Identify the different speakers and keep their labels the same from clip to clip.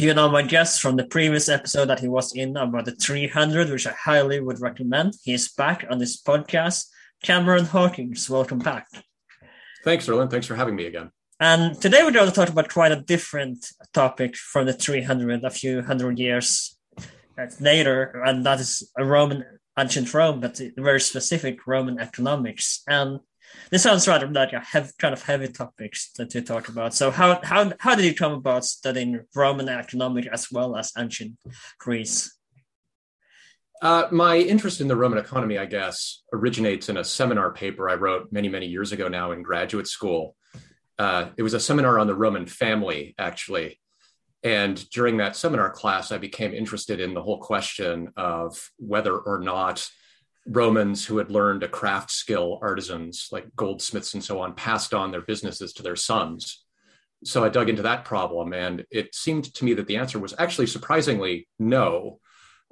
Speaker 1: You know my guest from the previous episode that he was in about the 300, which I highly would recommend. He's back on this podcast. Cameron Hawkins, welcome back.
Speaker 2: Thanks, Erlen. Thanks for having me again.
Speaker 1: And today we're going to talk about quite a different topic from the 300, a few hundred years uh, later, and that is a Roman, ancient Rome, but very specific Roman economics. And this sounds rather like a heavy, kind of heavy topics that you talk about. So how how how did you come about studying Roman economics as well as ancient Greece?
Speaker 2: Uh, my interest in the Roman economy, I guess, originates in a seminar paper I wrote many, many years ago now in graduate school. Uh, it was a seminar on the Roman family, actually. And during that seminar class, I became interested in the whole question of whether or not Romans who had learned a craft skill, artisans like goldsmiths and so on, passed on their businesses to their sons. So I dug into that problem, and it seemed to me that the answer was actually surprisingly no,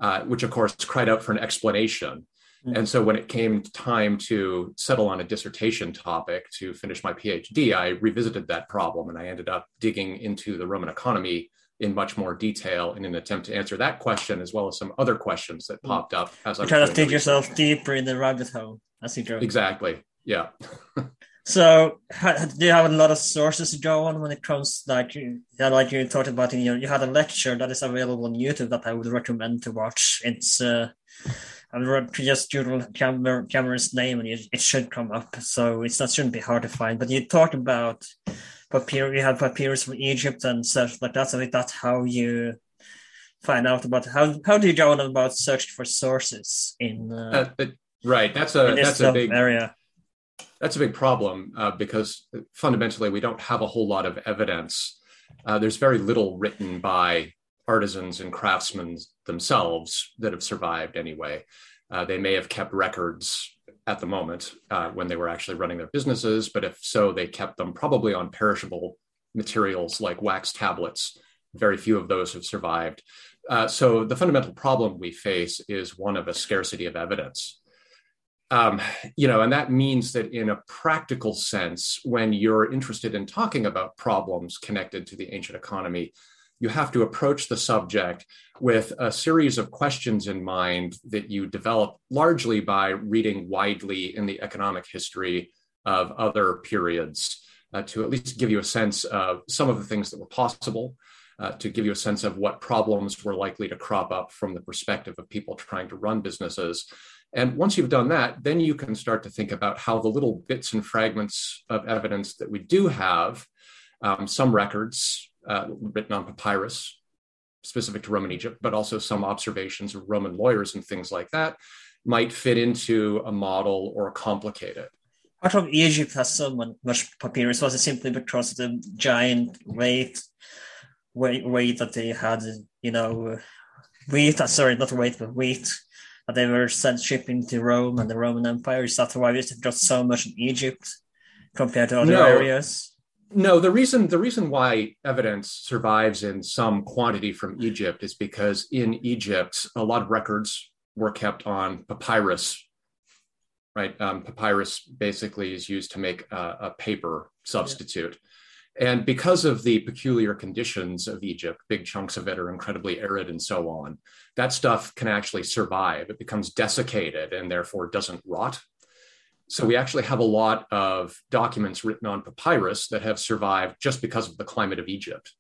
Speaker 2: uh, which of course cried out for an explanation. Mm-hmm. And so when it came time to settle on a dissertation topic to finish my PhD, I revisited that problem and I ended up digging into the Roman economy in much more detail in an attempt to answer that question as well as some other questions that mm. popped up as
Speaker 1: I try to dig yourself deeper in the rabbit hole as you go.
Speaker 2: Exactly. Yeah.
Speaker 1: so, do you have a lot of sources to go on when it comes like you, yeah, like you talked about in your, you had a lecture that is available on YouTube that I would recommend to watch. It's uh, I just Google Cameron's name and it should come up. So it's not shouldn't be hard to find. But you talked about papyrus, you have papyrus from Egypt and stuff like that. So that's how you find out about how how do you go on about searching for sources in uh,
Speaker 2: uh, right. That's a that's a big area. That's a big problem uh, because fundamentally we don't have a whole lot of evidence. Uh, there's very little written by artisans and craftsmen themselves that have survived anyway. Uh, they may have kept records at the moment uh, when they were actually running their businesses, but if so, they kept them probably on perishable materials like wax tablets. Very few of those have survived. Uh, so the fundamental problem we face is one of a scarcity of evidence. Um, you know, and that means that in a practical sense, when you're interested in talking about problems connected to the ancient economy, you have to approach the subject with a series of questions in mind that you develop largely by reading widely in the economic history of other periods uh, to at least give you a sense of some of the things that were possible, uh, to give you a sense of what problems were likely to crop up from the perspective of people trying to run businesses. And once you've done that, then you can start to think about how the little bits and fragments of evidence that we do have, um, some records, uh, written on papyrus specific to Roman Egypt, but also some observations of Roman lawyers and things like that might fit into a model or complicate it.
Speaker 1: How come Egypt has so much papyrus? Was it simply because of the giant weight, weight, weight that they had, you know, weight, uh, sorry, not weight, but weight that they were sent shipping to Rome and the Roman Empire? Is that why it's got so much in Egypt compared to other no. areas?
Speaker 2: No, the reason the reason why evidence survives in some quantity from Egypt is because in Egypt a lot of records were kept on papyrus. Right, um, papyrus basically is used to make a, a paper substitute. Yeah. And because of the peculiar conditions of Egypt, big chunks of it are incredibly arid and so on, that stuff can actually survive. It becomes desiccated and therefore doesn't rot so we actually have a lot of documents written on papyrus that have survived just because of the climate of Egypt.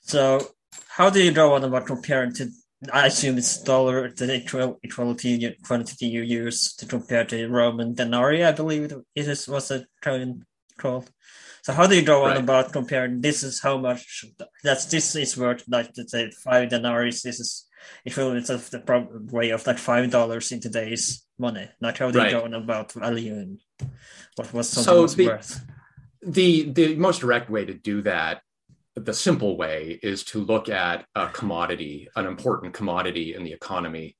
Speaker 1: So how do you go on about comparing to? I assume it's dollar the equality quantity you use to compare to Roman denarii. I believe it is was a current called. So how do you go right. about comparing? This is how much that's this is worth. Like to say five denarii. This is equivalent of the way of like five dollars in today's money. Like how you right. go on about value what was something so was the, worth?
Speaker 2: The the most direct way to do that the simple way is to look at a commodity, an important commodity in the economy.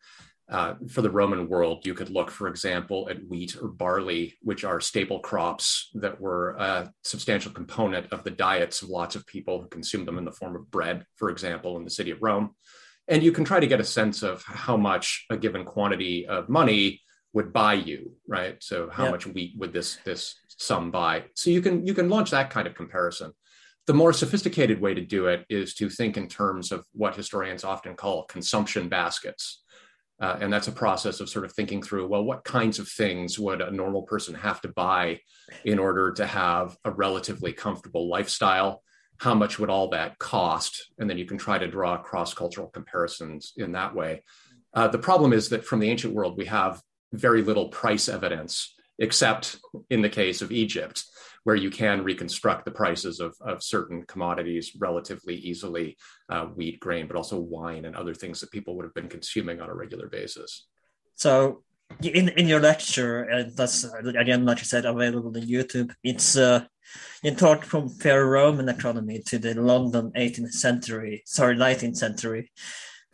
Speaker 2: Uh, for the Roman world, you could look, for example, at wheat or barley, which are staple crops that were a substantial component of the diets of lots of people who consumed them in the form of bread, for example, in the city of Rome. And you can try to get a sense of how much a given quantity of money would buy you, right? So how much wheat would this this sum buy? So you can you can launch that kind of comparison. The more sophisticated way to do it is to think in terms of what historians often call consumption baskets. Uh, and that's a process of sort of thinking through well, what kinds of things would a normal person have to buy in order to have a relatively comfortable lifestyle? How much would all that cost? And then you can try to draw cross cultural comparisons in that way. Uh, the problem is that from the ancient world, we have very little price evidence, except in the case of Egypt where you can reconstruct the prices of, of certain commodities relatively easily uh, wheat, grain, but also wine and other things that people would have been consuming on a regular basis.
Speaker 1: So, in, in your lecture, and that's again, like you said, available on YouTube, it's uh, you talk from fair Roman economy to the London 18th century, sorry, 19th century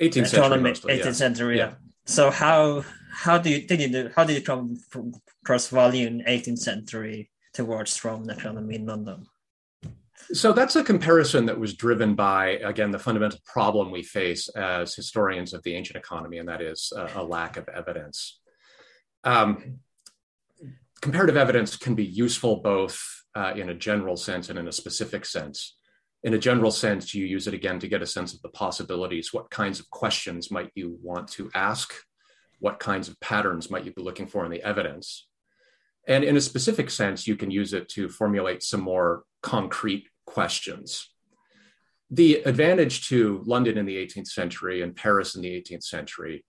Speaker 2: 18th century, mostly,
Speaker 1: 18th yeah. century. Yeah. So how how do you did you how did you come from cross volume 18th century towards Roman economy in London.
Speaker 2: So that's a comparison that was driven by, again, the fundamental problem we face as historians of the ancient economy, and that is a, a lack of evidence. Um, comparative evidence can be useful both uh, in a general sense and in a specific sense. In a general sense, you use it again to get a sense of the possibilities. What kinds of questions might you want to ask? What kinds of patterns might you be looking for in the evidence? And in a specific sense, you can use it to formulate some more concrete questions. The advantage to London in the 18th century and Paris in the 18th century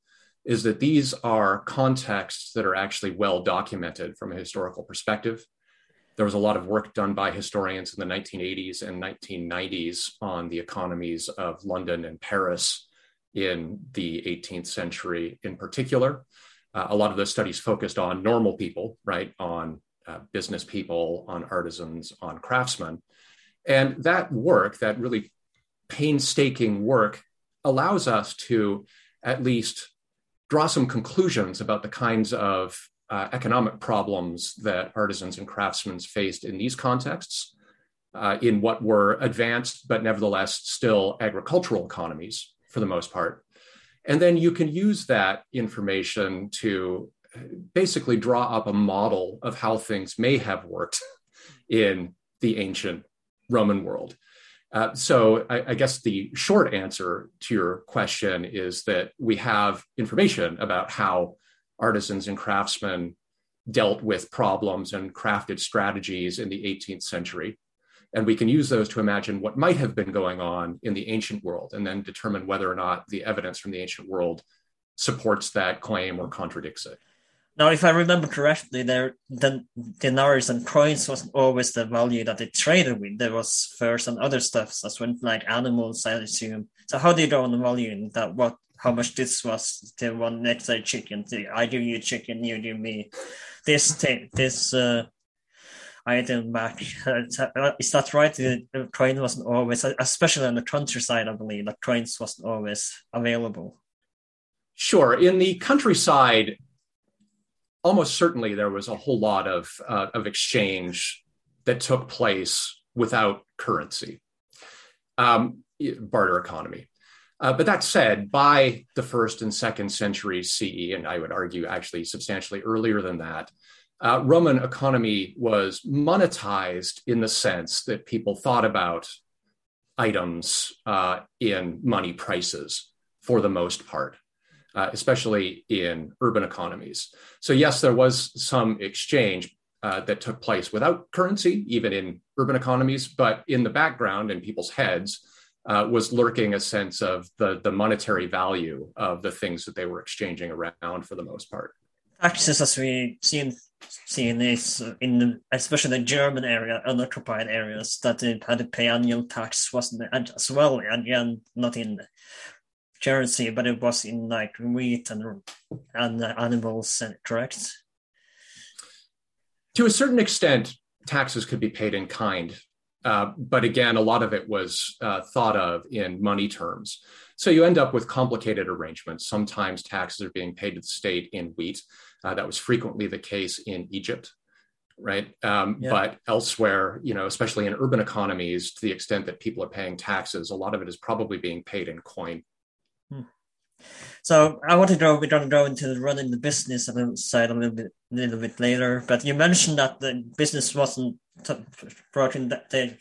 Speaker 2: is that these are contexts that are actually well documented from a historical perspective. There was a lot of work done by historians in the 1980s and 1990s on the economies of London and Paris in the 18th century in particular. Uh, a lot of those studies focused on normal people, right? On uh, business people, on artisans, on craftsmen. And that work, that really painstaking work, allows us to at least draw some conclusions about the kinds of uh, economic problems that artisans and craftsmen faced in these contexts, uh, in what were advanced but nevertheless still agricultural economies for the most part. And then you can use that information to basically draw up a model of how things may have worked in the ancient Roman world. Uh, so I, I, guess the short answer to your question is that we have information about how artisans and craftsmen dealt with problems and crafted strategies in the 18th century. And we can use those to imagine what might have been going on in the ancient world and then determine whether or not the evidence from the ancient world supports that claim or contradicts it.
Speaker 1: Now, if I remember correctly, there the denarius and coins wasn't always the value that they traded with. There was furs and other stuff, as well like animals, I assume. So how do you go on the value that? What how much this was to one next say chicken? I give you chicken, you give me this this uh, item back. Is that right? The coin wasn't always, especially on the countryside, I believe, that coins wasn't always available.
Speaker 2: Sure. In the countryside, almost certainly there was a whole lot of, uh, of exchange that took place without currency, um, barter economy. Uh, but that said, by the first and second century CE, and I would argue actually substantially earlier than that, uh, Roman economy was monetized in the sense that people thought about items uh, in money prices for the most part, uh, especially in urban economies. So, yes, there was some exchange uh, that took place without currency, even in urban economies, but in the background, in people's heads, uh, was lurking a sense of the, the monetary value of the things that they were exchanging around for the most part.
Speaker 1: Taxes, as we seen seen is in the, especially the German area, unoccupied areas, that they had to pay annual tax wasn't and as well. Again, not in Jersey, but it was in like wheat and and animals. Correct.
Speaker 2: To a certain extent, taxes could be paid in kind, uh, but again, a lot of it was uh, thought of in money terms. So you end up with complicated arrangements. Sometimes taxes are being paid to the state in wheat. Uh, that was frequently the case in Egypt, right? Um, yeah. But elsewhere, you know, especially in urban economies, to the extent that people are paying taxes, a lot of it is probably being paid in coin. Hmm.
Speaker 1: So I want to go. We're going to go into running the business side a little bit, little bit later. But you mentioned that the business wasn't brought in that they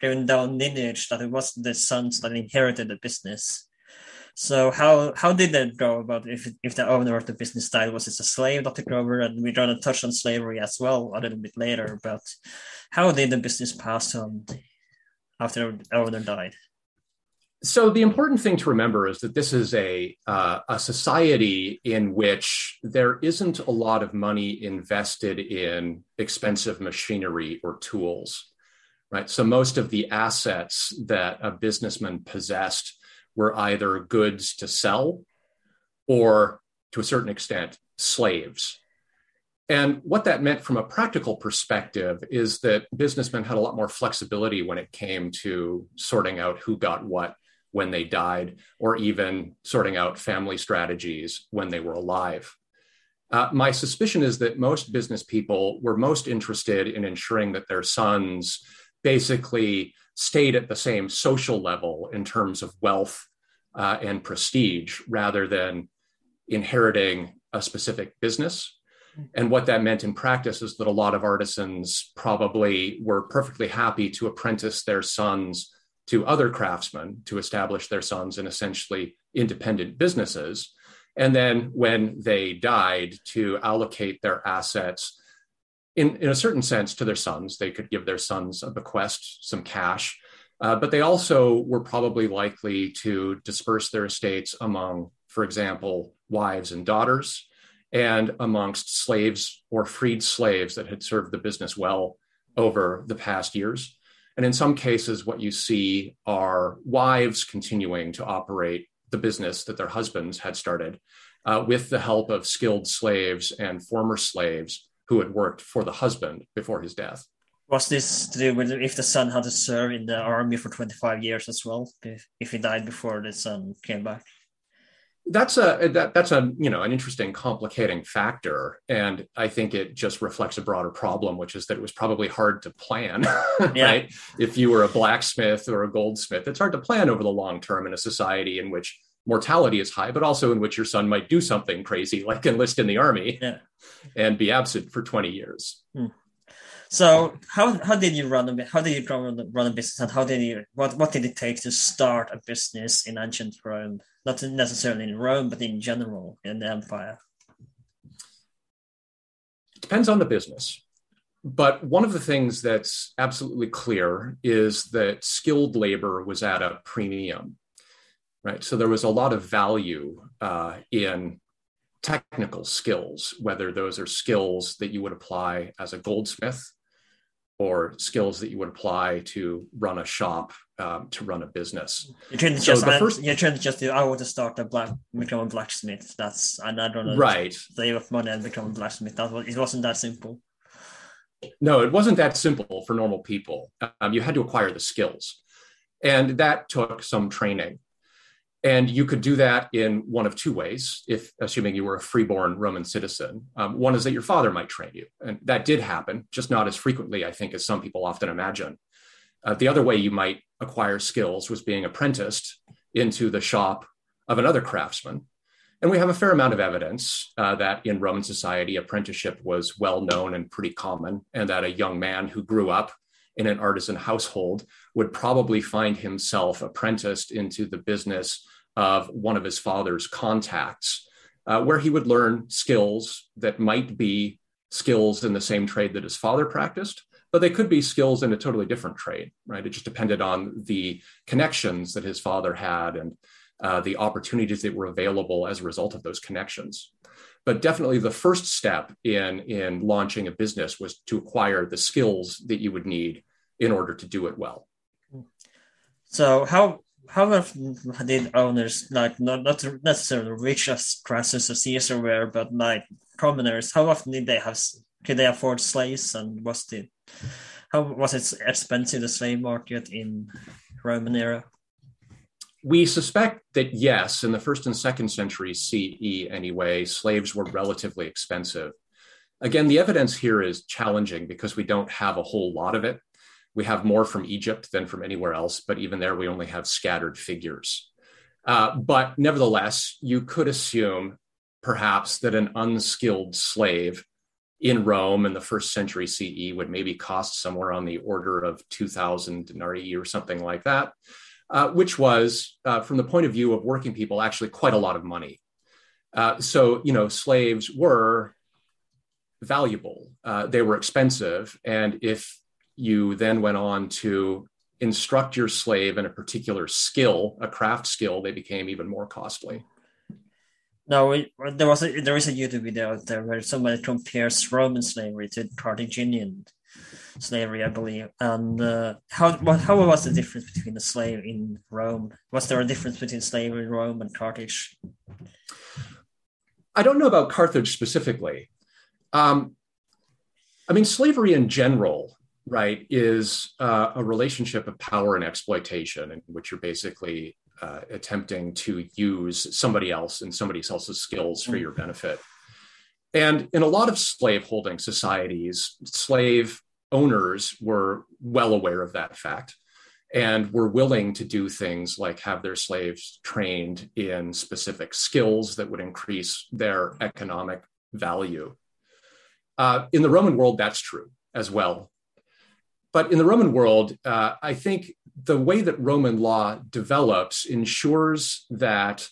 Speaker 1: going down lineage; that it was the sons that inherited the business. So how how did that go about if if the owner of the business died? Was it a slave that took over? And we're to touch on slavery as well a little bit later. But how did the business pass on after the owner died?
Speaker 2: So the important thing to remember is that this is a uh, a society in which there isn't a lot of money invested in expensive machinery or tools, right? So most of the assets that a businessman possessed were either goods to sell or, to a certain extent, slaves. And what that meant from a practical perspective is that businessmen had a lot more flexibility when it came to sorting out who got what when they died, or even sorting out family strategies when they were alive. Uh, my suspicion is that most business people were most interested in ensuring that their sons basically stayed at the same social level in terms of wealth uh, and prestige rather than inheriting a specific business. And what that meant in practice is that a lot of artisans probably were perfectly happy to apprentice their sons to other craftsmen to establish their sons in essentially independent businesses. And then when they died, to allocate their assets in, in a certain sense to their sons. They could give their sons a bequest, some cash, uh, but they also were probably likely to disperse their estates among, for example, wives and daughters, and amongst slaves or freed slaves that had served the business well over the past years. And in some cases, what you see are wives continuing to operate the business that their husbands had started uh, with the help of skilled slaves and former slaves who had worked for the husband before his death.
Speaker 1: Was this to do with if the son had to serve in the army for 25 years as well, if, if he died before the son came back?
Speaker 2: That's a that, that's a you know an interesting complicating factor, and I think it just reflects a broader problem, which is that it was probably hard to plan, yeah. right? If you were a blacksmith or a goldsmith, it's hard to plan over the long term in a society in which mortality is high, but also in which your son might do something crazy, like enlist in the army yeah. and be absent for 20 years. Hmm.
Speaker 1: So how how did you run a how did you run a business and how did you what what did it take to start a business in ancient Rome? Not necessarily in Rome, but in general in the empire.
Speaker 2: It depends on the business. But one of the things that's absolutely clear is that skilled labor was at a premium, right? So there was a lot of value uh, in technical skills, whether those are skills that you would apply as a goldsmith or skills that you would apply to run a shop, um, to run a business.
Speaker 1: You're trying to so just, the first, trying to just I want to start a black, become a blacksmith. That's, and I don't know,
Speaker 2: right.
Speaker 1: Save up money and become a blacksmith. That was, it wasn't that simple.
Speaker 2: No, it wasn't that simple for normal people. Um, you had to acquire the skills. And that took some training. And you could do that in one of two ways, if assuming you were a freeborn Roman citizen. Um, one is that your father might train you, and that did happen, just not as frequently, I think, as some people often imagine. Uh, the other way you might acquire skills was being apprenticed into the shop of another craftsman. And we have a fair amount of evidence uh, that in Roman society, apprenticeship was well known and pretty common, and that a young man who grew up in an artisan household would probably find himself apprenticed into the business of one of his father's contacts, uh, where he would learn skills that might be skills in the same trade that his father practiced, but they could be skills in a totally different trade, right? It just depended on the connections that his father had and uh, the opportunities that were available as a result of those connections. but definitely the first step in in launching a business was to acquire the skills that you would need in order to do it well.
Speaker 1: So how how often did owners like not not necessarily rich as Crassus or Caesar were, but like commoners? How often did they have? Could they afford slaves, and was the how was it expensive the slave market in Roman era?
Speaker 2: We suspect that yes, in the first and second centuries CE anyway, slaves were relatively expensive. Again, the evidence here is challenging because we don't have a whole lot of it. We have more from Egypt than from anywhere else, but even there, we only have scattered figures. Uh, but nevertheless, you could assume perhaps that an unskilled slave in Rome in the first century CE would maybe cost somewhere on the order of 2,000 denarii or something like that, uh, which was, uh, from the point of view of working people, actually quite a lot of money. Uh, so, you know, slaves were valuable, uh, they were expensive. And if you then went on to instruct your slave in a particular skill, a craft skill, they became even more costly.
Speaker 1: No, there was a, there is a YouTube video out there where somebody compares Roman slavery to Carthaginian slavery, I believe. And uh, how what, how was the difference between the slave in Rome? Was there a difference between slavery in Rome and Carthage?
Speaker 2: I don't know about Carthage specifically. Um, I mean, slavery in general right, is uh, a relationship of power and exploitation in which you're basically uh, attempting to use somebody else and somebody else's skills for your benefit. And in a lot of slave-holding societies, slave owners were well aware of that fact and were willing to do things like have their slaves trained in specific skills that would increase their economic value. Uh, in the Roman world, that's true as well. But in the Roman world, uh, I think the way that Roman law develops ensures that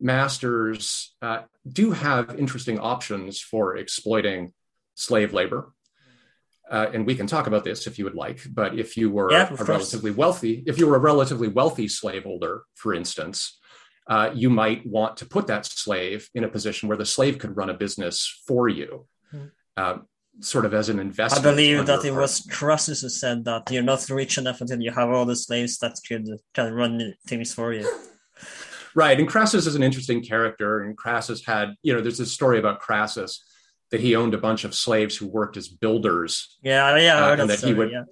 Speaker 2: masters uh, do have interesting options for exploiting slave labor. Uh, and we can talk about this if you would like. But if you were yeah, a relatively wealthy, if you were a relatively wealthy slaveholder, for instance, uh, you might want to put that slave in a position where the slave could run a business for you. Mm sort of as an investment.
Speaker 1: I believe that it was Crassus who said that you're not rich enough until you have all the slaves that could can run things for you.
Speaker 2: Right, and Crassus is an interesting character, and Crassus had, you know, there's this story about Crassus that he owned a bunch of slaves who worked as builders.
Speaker 1: Yeah, yeah,
Speaker 2: uh, and that story, he would, yeah.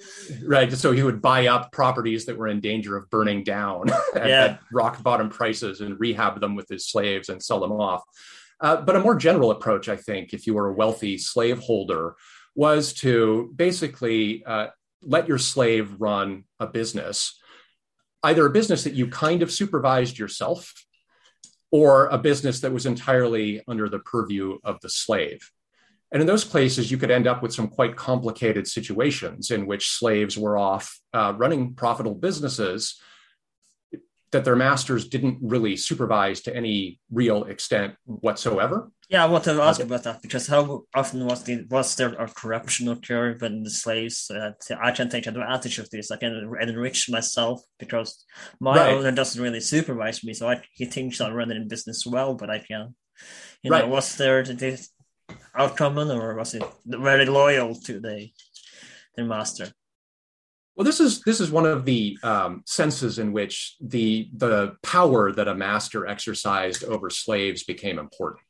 Speaker 2: right. So he would buy up properties that were in danger of burning down at, yeah. at rock bottom prices and rehab them with his slaves and sell them off. Uh, but a more general approach, I think, if you were a wealthy slaveholder, was to basically uh, let your slave run a business, either a business that you kind of supervised yourself or a business that was entirely under the purview of the slave. And in those places, you could end up with some quite complicated situations in which slaves were off uh, running profitable businesses that their masters didn't really supervise to any real extent whatsoever.
Speaker 1: Yeah, I want to ask uh, about that because how often was the was there a corruption occur when the slaves? Uh, I can take advantage of this. I can enrich myself because my right. owner doesn't really supervise me, so I, he thinks I'm running in business well, but I can. You know, right. was there this outcome, or was it very loyal to the the master?
Speaker 2: Well, this is this is one of the um, senses in which the the power that a master exercised over slaves became important,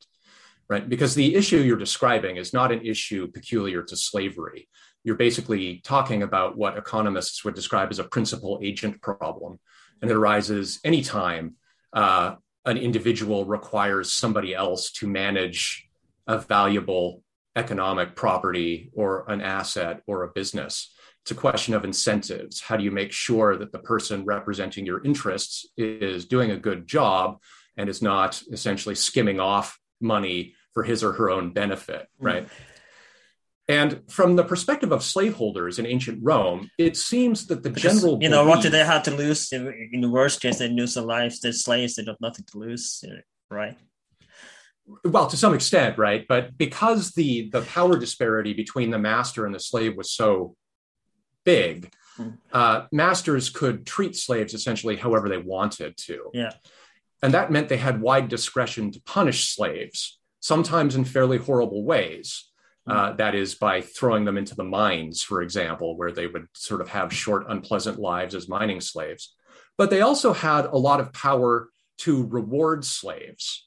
Speaker 2: right? Because the issue you're describing is not an issue peculiar to slavery. You're basically talking about what economists would describe as a principal agent problem, and it arises anytime uh, an individual requires somebody else to manage a valuable economic property or an asset or a business it's a question of incentives. How do you make sure that the person representing your interests is doing a good job and is not essentially skimming off money for his or her own benefit, mm-hmm. right? And from the perspective of slaveholders in ancient Rome, it seems that the because, general
Speaker 1: you know belief, what do they have to lose? In the worst case, they lose their lives. They're slaves; they have nothing to lose, right?
Speaker 2: Well, to some extent, right? But because the the power disparity between the master and the slave was so big, hmm. uh, masters could treat slaves essentially however they wanted to.
Speaker 1: Yeah.
Speaker 2: And that meant they had wide discretion to punish slaves sometimes in fairly horrible ways. Uh, that is by throwing them into the mines, for example, where they would sort of have short, unpleasant lives as mining slaves. But they also had a lot of power to reward slaves.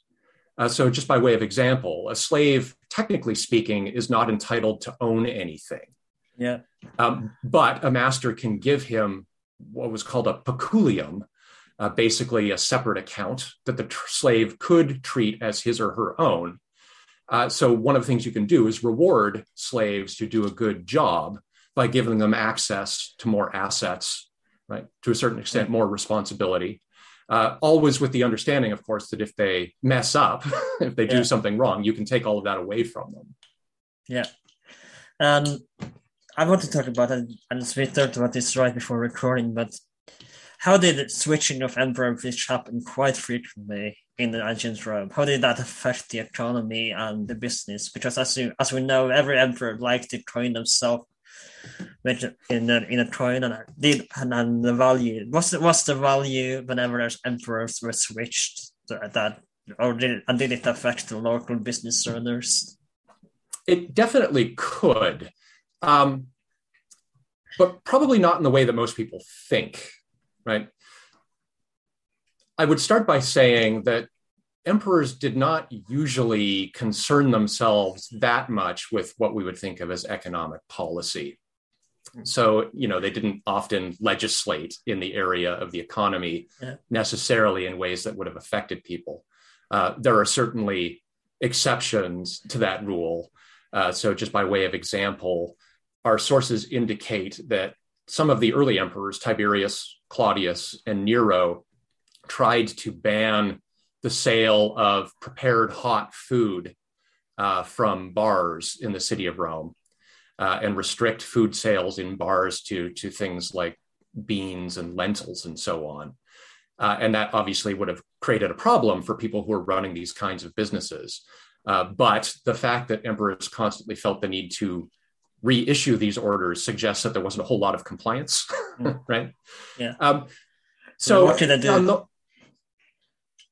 Speaker 2: Uh, so, just by way of example, a slave, technically speaking, is not entitled to own anything.
Speaker 1: Yeah.
Speaker 2: Um, but a master can give him what was called a peculium, uh, basically a separate account that the tr- slave could treat as his or her own. Uh, so, one of the things you can do is reward slaves to do a good job by giving them access to more assets, right? To a certain extent, more responsibility. Uh, always with the understanding, of course, that if they mess up, if they do something wrong, you can take all of that away from them.
Speaker 1: Yeah. Um, I want to talk about it, and we talked about this right before recording, but how did switching of emperor which happened quite frequently in the ancient Rome, how did that affect the economy and the business? Because as as we know, every emperor liked to coin themselves which in a, in a coin and did and, and the value what's the, what's the value whenever emperors were switched that or did and did it affect the local business owners?
Speaker 2: It definitely could um, but probably not in the way that most people think, right? I would start by saying that emperors did not usually concern themselves that much with what we would think of as economic policy. So, you know, they didn't often legislate in the area of the economy yeah. necessarily in ways that would have affected people. Uh, there are certainly exceptions to that rule. Uh, so, just by way of example, our sources indicate that some of the early emperors, Tiberius, Claudius, and Nero, tried to ban the sale of prepared hot food uh, from bars in the city of Rome uh, and restrict food sales in bars to, to things like beans and lentils and so on. Uh, and that obviously would have created a problem for people who are running these kinds of businesses. Uh, but the fact that emperors constantly felt the need to reissue these orders suggests that there wasn't a whole lot of compliance, mm. right?
Speaker 1: Yeah. Um,
Speaker 2: so, what can I do? The,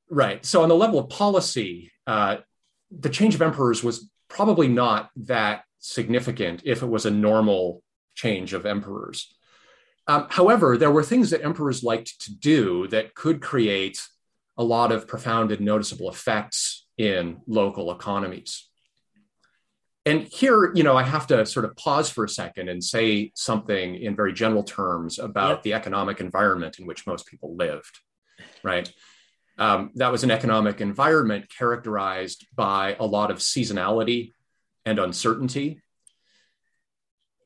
Speaker 2: right. So, on the level of policy, uh, the change of emperors was probably not that significant if it was a normal change of emperors. Um, however, there were things that emperors liked to do that could create a lot of profound and noticeable effects in local economies and here you know i have to sort of pause for a second and say something in very general terms about yep. the economic environment in which most people lived right? Um, that was an economic environment characterized by a lot of seasonality and uncertainty.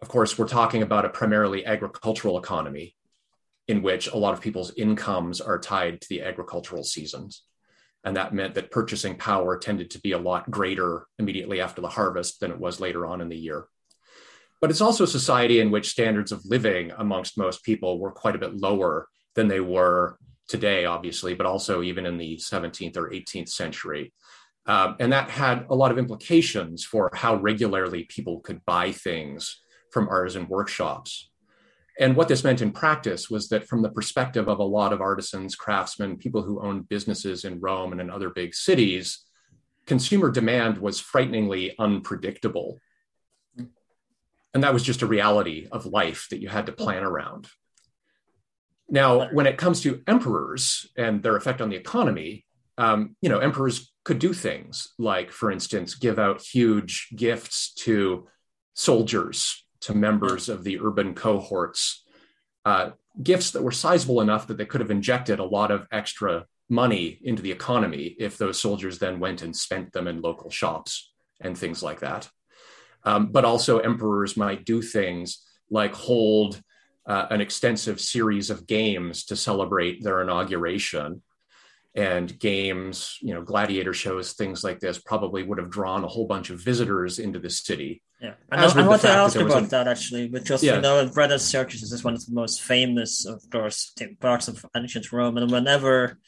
Speaker 2: Of course we're talking about a primarily agricultural economy in which a lot of people's incomes are tied to the agricultural seasons and that meant that purchasing power tended to be a lot greater immediately after the harvest than it was later on in the year. But it's also a society in which standards of living amongst most people were quite a bit lower than they were today, obviously, but also even in the 17th or 18th century. Um, and that had a lot of implications for how regularly people could buy things from artisan workshops. And what this meant in practice was that, from the perspective of a lot of artisans, craftsmen, people who owned businesses in Rome and in other big cities, consumer demand was frighteningly unpredictable. And that was just a reality of life that you had to plan around. Now, when it comes to emperors and their effect on the economy, um, you know, emperors could do things like, for instance, give out huge gifts to soldiers to members of the urban cohorts uh, gifts that were sizable enough that they could have injected a lot of extra money into the economy if those soldiers then went and spent them in local shops and things like that. Um, but also, emperors might do things like hold uh, an extensive series of games to celebrate their inauguration and games, you know, gladiator shows, things like this probably would have drawn a whole bunch of visitors into the city.
Speaker 1: Yeah, I, I want to ask about that actually, because yeah. you know, Bretta's Circus is one of the most famous, of course, parts of ancient Rome, and whenever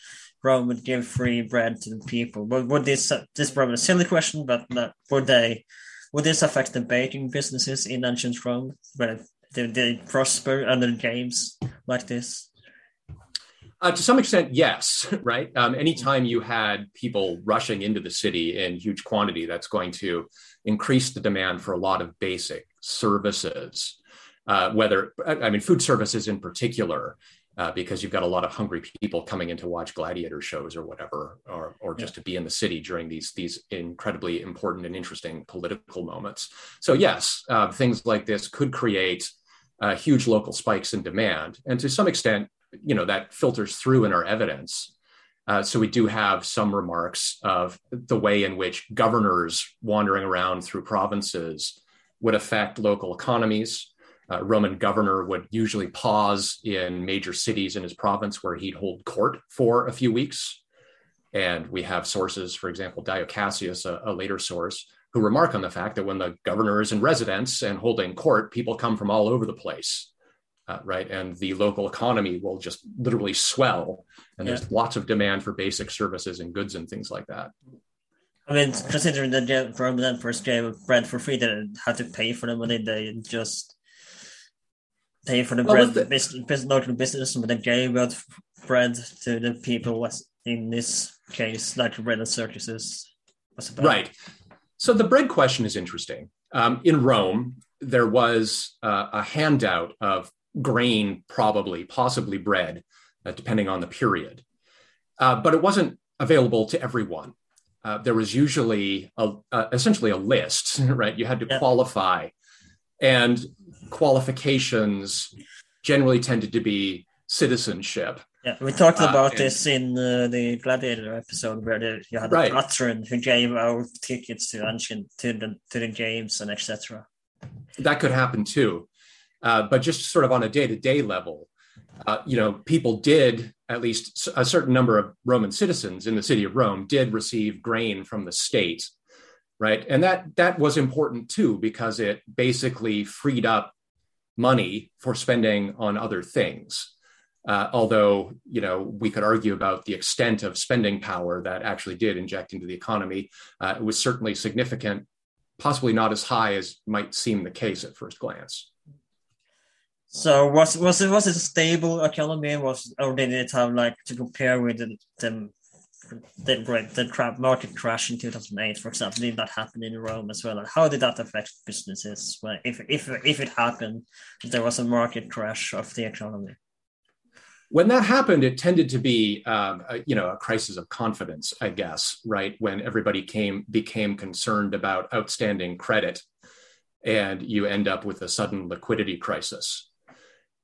Speaker 1: Rome would give free bread to the people, would, would this this is probably a silly question, but would they would this affect the baking businesses in ancient Rome? Where they, they prosper under games like this?
Speaker 2: Uh, to some extent, yes, right? Um, anytime you had people rushing into the city in huge quantity, that's going to increase the demand for a lot of basic services, uh, whether, I mean, food services in particular, uh, because you've got a lot of hungry people coming in to watch gladiator shows or whatever, or, or just yeah. to be in the city during these, these incredibly important and interesting political moments. So, yes, uh, things like this could create uh, huge local spikes in demand. And to some extent, you know, that filters through in our evidence. Uh, so we do have some remarks of the way in which governors wandering around through provinces would affect local economies. Uh, Roman governor would usually pause in major cities in his province where he'd hold court for a few weeks. And we have sources, for example, Dio Cassius, a, a later source, who remark on the fact that when the governor is in residence and holding court, people come from all over the place, uh, right? And the local economy will just literally swell, and yeah. there's lots of demand for basic services and goods and things like that.
Speaker 1: I mean, considering that Roman emperors gave bread for free, they had to pay for the money. They just pay for the well, bread, the, business, local business, but they gave out bread to the people. In this case, like bread and circuses.
Speaker 2: Right. So the bread question is interesting. Um, in Rome, there was uh, a handout of grain, probably, possibly bread, uh, depending on the period. Uh, but it wasn't available to everyone. Uh, there was usually a, essentially a list, right? You had to yeah. qualify, and qualifications generally tended to be citizenship.
Speaker 1: Yeah, we talked uh, about this in uh, the Gladiator episode where you had right. a patron who gave out tickets to ancient to the to the games and etc.
Speaker 2: That could happen too, uh, but just sort of on a day to day level, uh, you know, people did at least a certain number of Roman citizens in the city of Rome did receive grain from the state, right? And that that was important too because it basically freed up money for spending on other things. Uh, although you know we could argue about the extent of spending power that actually did inject into the economy, uh, it was certainly significant, possibly not as high as might seem the case at first glance.
Speaker 1: So was was it was it a stable economy? Was or did it have like to compare with the the the, the crap market crash in two thousand eight, for example? Did that happen in Rome as well? And how did that affect businesses? Well, if if if it happened, if there was a market crash of the economy
Speaker 2: when that happened, it tended to be, um, a, you know, a crisis of confidence, I guess, right? When everybody came became concerned about outstanding credit, and you end up with a sudden liquidity crisis.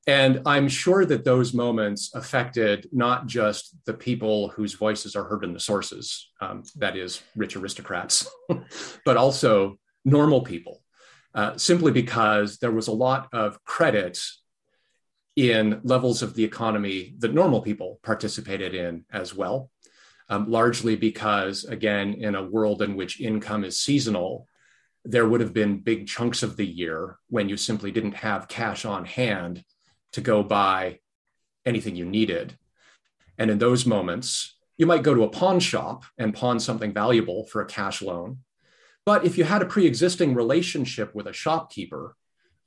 Speaker 2: And I'm sure that those moments affected not just the people whose voices are heard in the sources, um, that is, rich aristocrats, but also normal people, uh, simply because there was a lot of credit in levels of the economy that normal people participated in as well, um, largely because, again, in a world in which income is seasonal, there would have been big chunks of the year when you simply didn't have cash on hand to go buy anything you needed. And in those moments, you might go to a pawn shop and pawn something valuable for a cash loan. But if you had a pre existing relationship with a shopkeeper,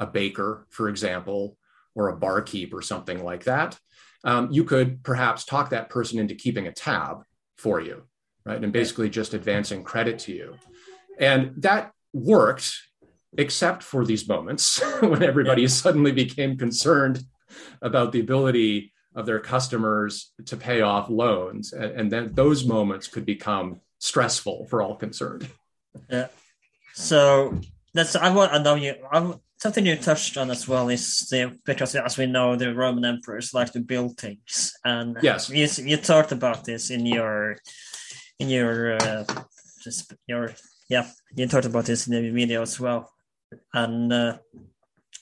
Speaker 2: a baker, for example, or a barkeep or something like that, um, you could perhaps talk that person into keeping a tab for you, right? And basically just advancing credit to you. And that worked, except for these moments when everybody suddenly became concerned about the ability of their customers to pay off loans. And, and then those moments could become stressful for all concerned.
Speaker 1: Yeah. So that's I want I know you I something you touched on as well is the because as we know the Roman emperors like to build things and
Speaker 2: yes
Speaker 1: you, you talked about this in your in your uh, just your yeah you talked about this in the video as well and uh,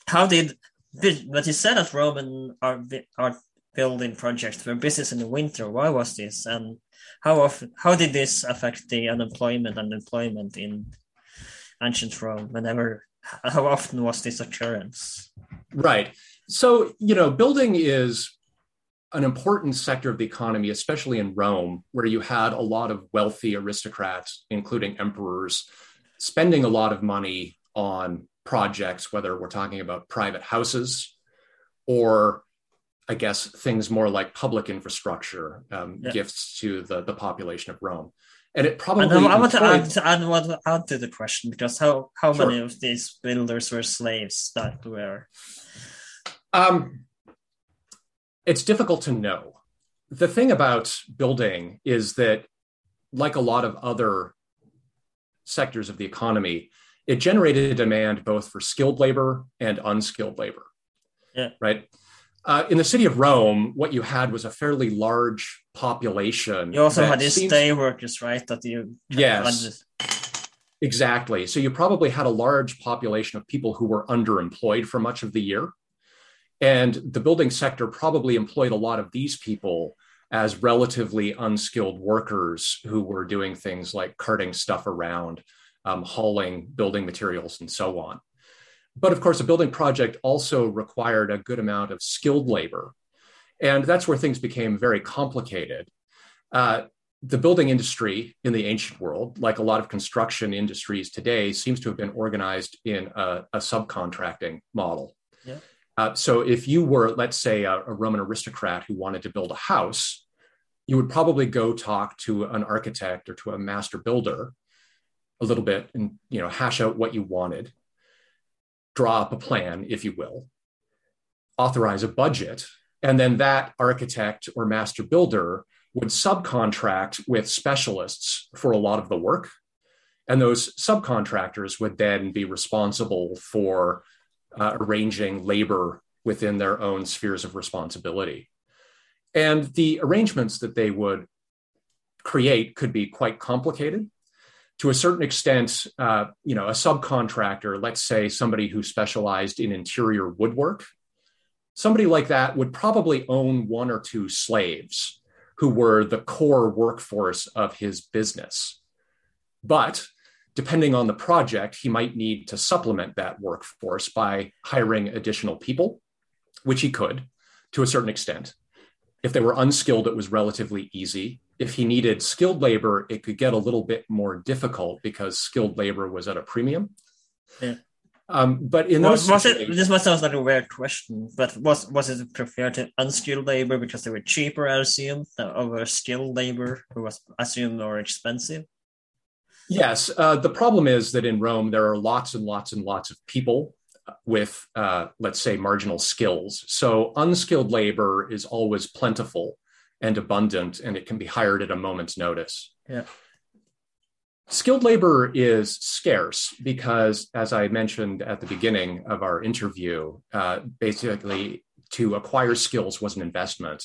Speaker 1: how did but you said that Roman are are building projects for business in the winter why was this and how often how did this affect the unemployment and employment in ancient Rome whenever how often was this occurrence?
Speaker 2: Right. So, you know, building is an important sector of the economy, especially in Rome, where you had a lot of wealthy aristocrats, including emperors, spending a lot of money on projects, whether we're talking about private houses or I guess, things more like public infrastructure, um, yeah. gifts to the, the population of Rome. And it probably. And
Speaker 1: I want to add, to want to add to the question because how, how sure. many of these builders were slaves that were?
Speaker 2: Um, it's difficult to know. The thing about building is that, like a lot of other sectors of the economy, it generated a demand both for skilled labor and unskilled labor.
Speaker 1: Yeah.
Speaker 2: Right. Uh, in the city of Rome, what you had was a fairly large population.
Speaker 1: You also had these seems... day workers, right? That you
Speaker 2: yes, exactly. So you probably had a large population of people who were underemployed for much of the year, and the building sector probably employed a lot of these people as relatively unskilled workers who were doing things like carting stuff around, um, hauling building materials, and so on. But of course, a building project also required a good amount of skilled labor. And that's where things became very complicated. Uh, the building industry in the ancient world, like a lot of construction industries today, seems to have been organized in a, a subcontracting model.
Speaker 1: Yeah.
Speaker 2: Uh, so if you were, let's say, a, a, Roman aristocrat who wanted to build a house, you would probably go talk to an architect or to a master builder a little bit and you know hash out what you wanted draw up a plan, if you will, authorize a budget, and then that architect or master builder would subcontract with specialists for a lot of the work. And those subcontractors would then be responsible for uh, arranging labor within their own spheres of responsibility. And the arrangements that they would create could be quite complicated to a certain extent, uh, you know, a subcontractor, let's say somebody who specialized in interior woodwork, somebody like that would probably own one or two slaves who were the core workforce of his business. But depending on the project, he might need to supplement that workforce by hiring additional people, which he could to a certain extent. If they were unskilled, it was relatively easy if he needed skilled labor, it could get a little bit more difficult because skilled labor was at a premium.
Speaker 1: Yeah.
Speaker 2: Um, but in those
Speaker 1: was, it, this must sound like a weird question, but was was it preferred to unskilled labor because they were cheaper, I assume, than over skilled labor who was assumed more expensive?
Speaker 2: Yes. Uh, the problem is that in Rome there are lots and lots and lots of people with, uh, let's say, marginal skills. So unskilled labor is always plentiful and abundant, and it can be hired at a moment's notice.
Speaker 1: Yeah.
Speaker 2: Skilled labor is scarce because, as I mentioned at the beginning of our interview, uh, basically to acquire skills was an investment.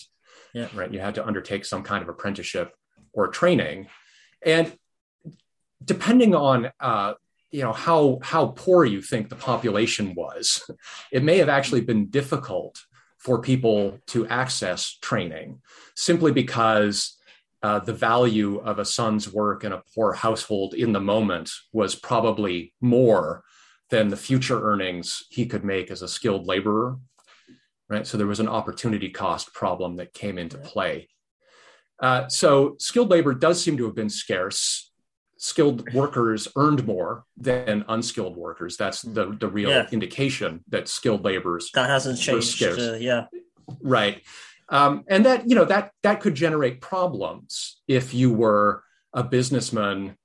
Speaker 1: Yeah.
Speaker 2: Right. You had to undertake some kind of apprenticeship or training, and depending on uh, you know how how poor you think the population was, it may have actually been difficult for people to access training simply because uh, the value of a son's work in a poor household in the moment was probably more than the future earnings he could make as a skilled laborer right? So there was an opportunity cost problem that came into play. Uh, so skilled labor does seem to have been scarce skilled workers earned more than unskilled workers. That's the the real yeah. indication that skilled laborers
Speaker 1: that hasn't changed. Uh, yeah,
Speaker 2: right. Um, and that you know that that could generate problems if you were a businessman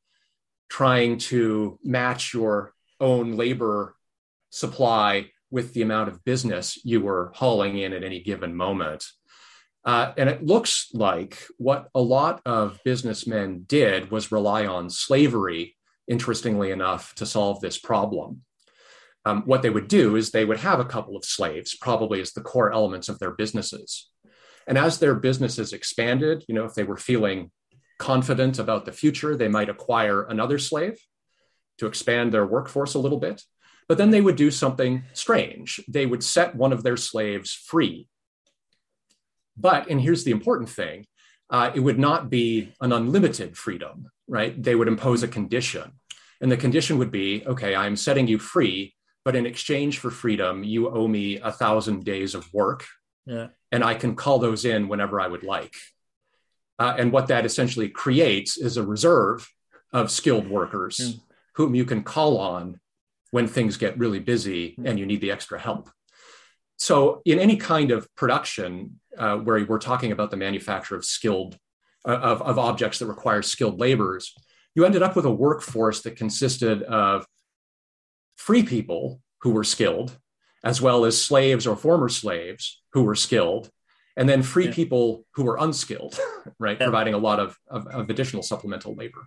Speaker 2: trying to match your own labor supply with the amount of business you were hauling in at any given moment. Uh, and it looks like what a lot of businessmen did was rely on slavery, interestingly enough, to solve this problem. Um, what they would do is they would have a couple of slaves, probably as the core elements of their businesses. And as their businesses expanded, you know, if they were feeling confident about the future, they might acquire another slave to expand their workforce a little bit. But then they would do something strange. They would set one of their slaves free but, and here's the important thing uh, it would not be an unlimited freedom, right? They would impose a condition. And the condition would be okay, I'm setting you free, but in exchange for freedom, you owe me a thousand days of work.
Speaker 1: Yeah.
Speaker 2: And I can call those in whenever I would like. Uh, and what that essentially creates is a reserve of skilled workers mm. whom you can call on when things get really busy mm. and you need the extra help. So, in any kind of production uh, where we're talking about the manufacture of skilled uh, of, of objects that require skilled laborers, you ended up with a workforce that consisted of free people who were skilled, as well as slaves or former slaves who were skilled, and then free yeah. people who were unskilled, right, yeah. providing a lot of, of, of additional supplemental labor.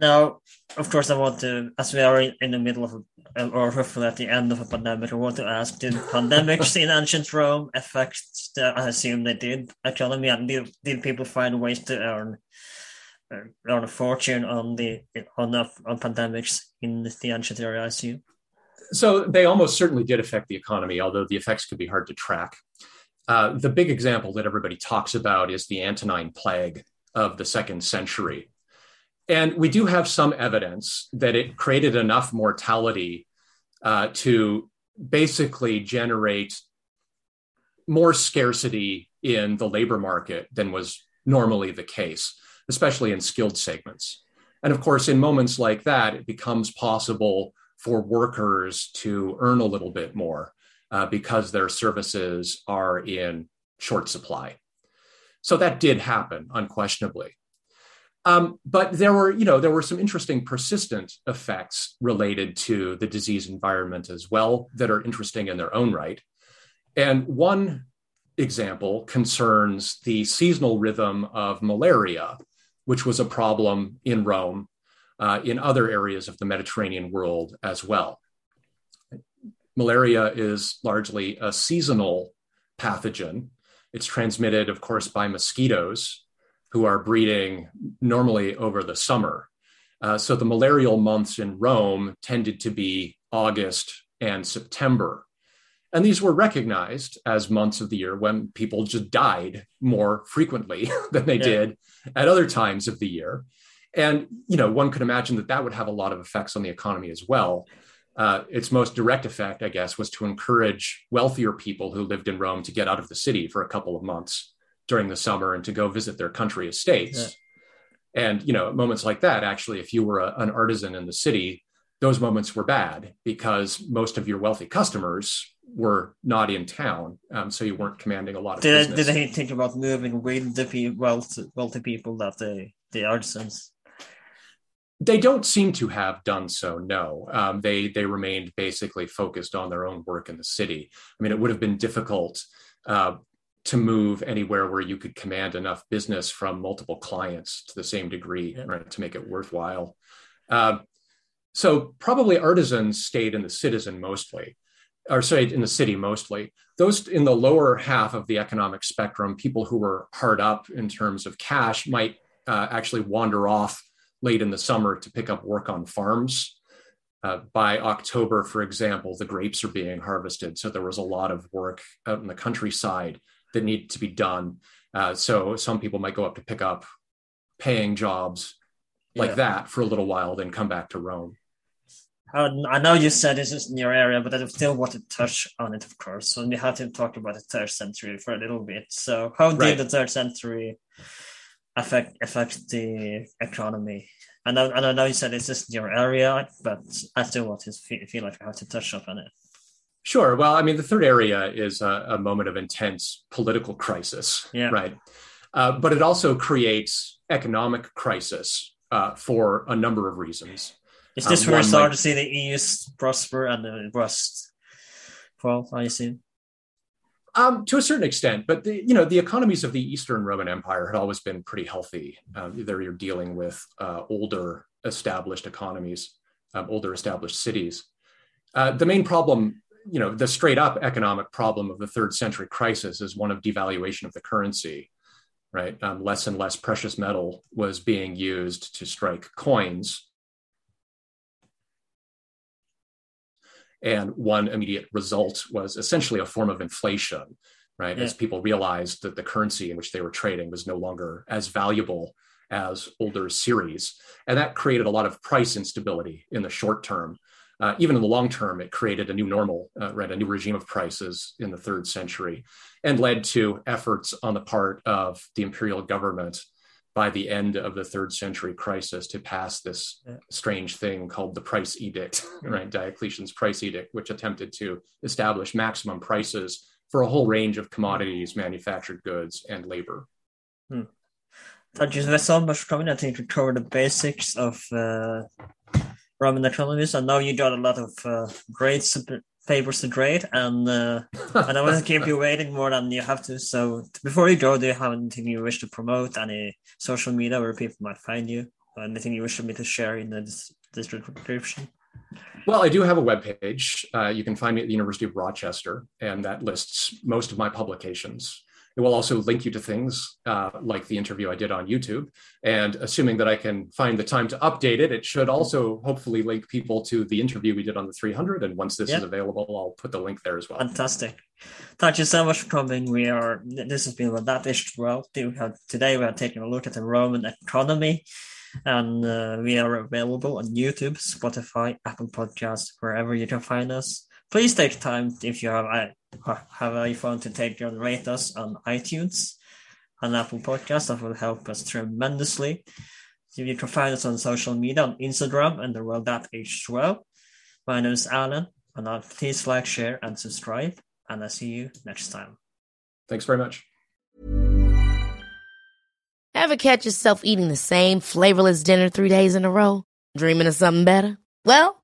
Speaker 1: Now, of course, I want to, as we are in the middle of, a, or hopefully at the end of a pandemic, I want to ask: Did pandemics in ancient Rome affect? The, I assume they did economy, and did, did people find ways to earn uh, earn a fortune on the on the, on pandemics in the ancient area? I assume.
Speaker 2: So they almost certainly did affect the economy, although the effects could be hard to track. Uh, the big example that everybody talks about is the Antonine Plague of the second century and we do have some evidence that it created enough mortality uh, to basically generate more scarcity in the labor market than was normally the case, especially in skilled segments. And of course, in moments like that, it becomes possible for workers to earn a little bit more uh, because their services are in short supply. So that did happen, unquestionably. Um, but there were, you know, there were some interesting persistent effects related to the disease environment as well that are interesting in their own right. And one example concerns the seasonal rhythm of malaria, which was a problem in Rome, uh, in other areas of the Mediterranean world as well. Malaria is largely a seasonal pathogen. It's transmitted, of course, by mosquitoes, who are breeding normally over the summer. Uh, so the malarial months in Rome tended to be August and September. And these were recognized as months of the year when people just died more frequently than they yeah. did at other times of the year. And, you know, one could imagine that that would have a lot of effects on the economy as well. Uh, its most direct effect, I guess, was to encourage wealthier people who lived in Rome to get out of the city for a couple of months during the summer and to go visit their country estates. Yeah. And you know, moments like that, actually, if you were a, an artisan in the city, those moments were bad because most of your wealthy customers were not in town, um, so you weren't commanding a lot of.
Speaker 1: Did,
Speaker 2: business.
Speaker 1: did they think about moving with the wealthy, wealthy people that the the artisans?
Speaker 2: They don't seem to have done so. No, um, they they remained basically focused on their own work in the city. I mean, it would have been difficult uh, to move anywhere where you could command enough business from multiple clients to the same degree, yeah. right, to make it worthwhile. Uh, so probably artisans stayed in the citizen mostly, or stayed in the city mostly. Those in the lower half of the economic spectrum, people who were hard up in terms of cash, might uh, actually wander off late in the summer to pick up work on farms. Uh, by October, for example, the grapes are being harvested. So there was a lot of work out in the countryside that need to be done. Uh, so some people might go up to pick up paying jobs like yeah. that for a little while, then come back to Rome.
Speaker 1: I know you said this is in your area, but I still want to touch on it, of course. So we have to talk about the third century for a little bit. So, how did right. the third century affect affect the economy? And I, and I know you said it's just in your area, but I still want to feel, feel like I have to touch up on it.
Speaker 2: Sure. Well, I mean, the third area is a, a moment of intense political crisis, yeah. right? Uh, but it also creates economic crisis uh, for a number of reasons.
Speaker 1: Is this um, where we start to see the EU prosper and the West fall? I assume.
Speaker 2: Um, to a certain extent, but the you know the economies of the Eastern Roman Empire had always been pretty healthy. Um, there you're dealing with uh, older established economies, um, older established cities. Uh, the main problem you know, the straight up economic problem of the third century crisis is one of devaluation of the currency, right? Um, less and less precious metal was being used to strike coins. And one immediate result was essentially a form of inflation, right? Yeah. As people realized that the currency in which they were trading was no longer as valuable as older series. And that created a lot of price instability in the short term uh, even in the long term, it created a new normal, uh, right, a new regime of prices in the third century, and led to efforts on the part of the imperial government by the end of the third century crisis to pass this strange thing called the price edict, right? Diocletian's price edict, which attempted to establish maximum prices for a whole range of commodities, manufactured goods, and labor.
Speaker 1: Hmm. Thank you so much for coming. I think to cover the basics of uh, Roman economies. I know you got a lot of uh, great papers to grade, and uh, I don't want to keep you waiting more than you have to. So before you go, do you have anything you wish to promote? Any social media where people might find you? Anything you wish me to share in the description?
Speaker 2: Well, I do have a webpage. Uh, you can find me at the University of Rochester, and that lists most of my publications. It will also link you to things uh, like the interview I did on YouTube. And assuming that I can find the time to update it, it should also hopefully link people to the interview we did on the 300. And once this is available, I'll put the link there as well.
Speaker 1: Fantastic. Thank you so much for coming. We are, this has been about that ish world. Today we are taking a look at the Roman economy and uh, we are available on YouTube, Spotify, Apple Podcasts, wherever you can find us. Please take time if you have uh, have iPhone to take your rate us on iTunes and Apple Podcasts. That will help us tremendously. You can find us on social media on Instagram and the world at H12. My name is Alan, and I'll please like, share, and subscribe. And I'll see you next time.
Speaker 2: Thanks very much.
Speaker 3: Ever catch yourself eating the same flavorless dinner three days in a row? Dreaming of something better? Well,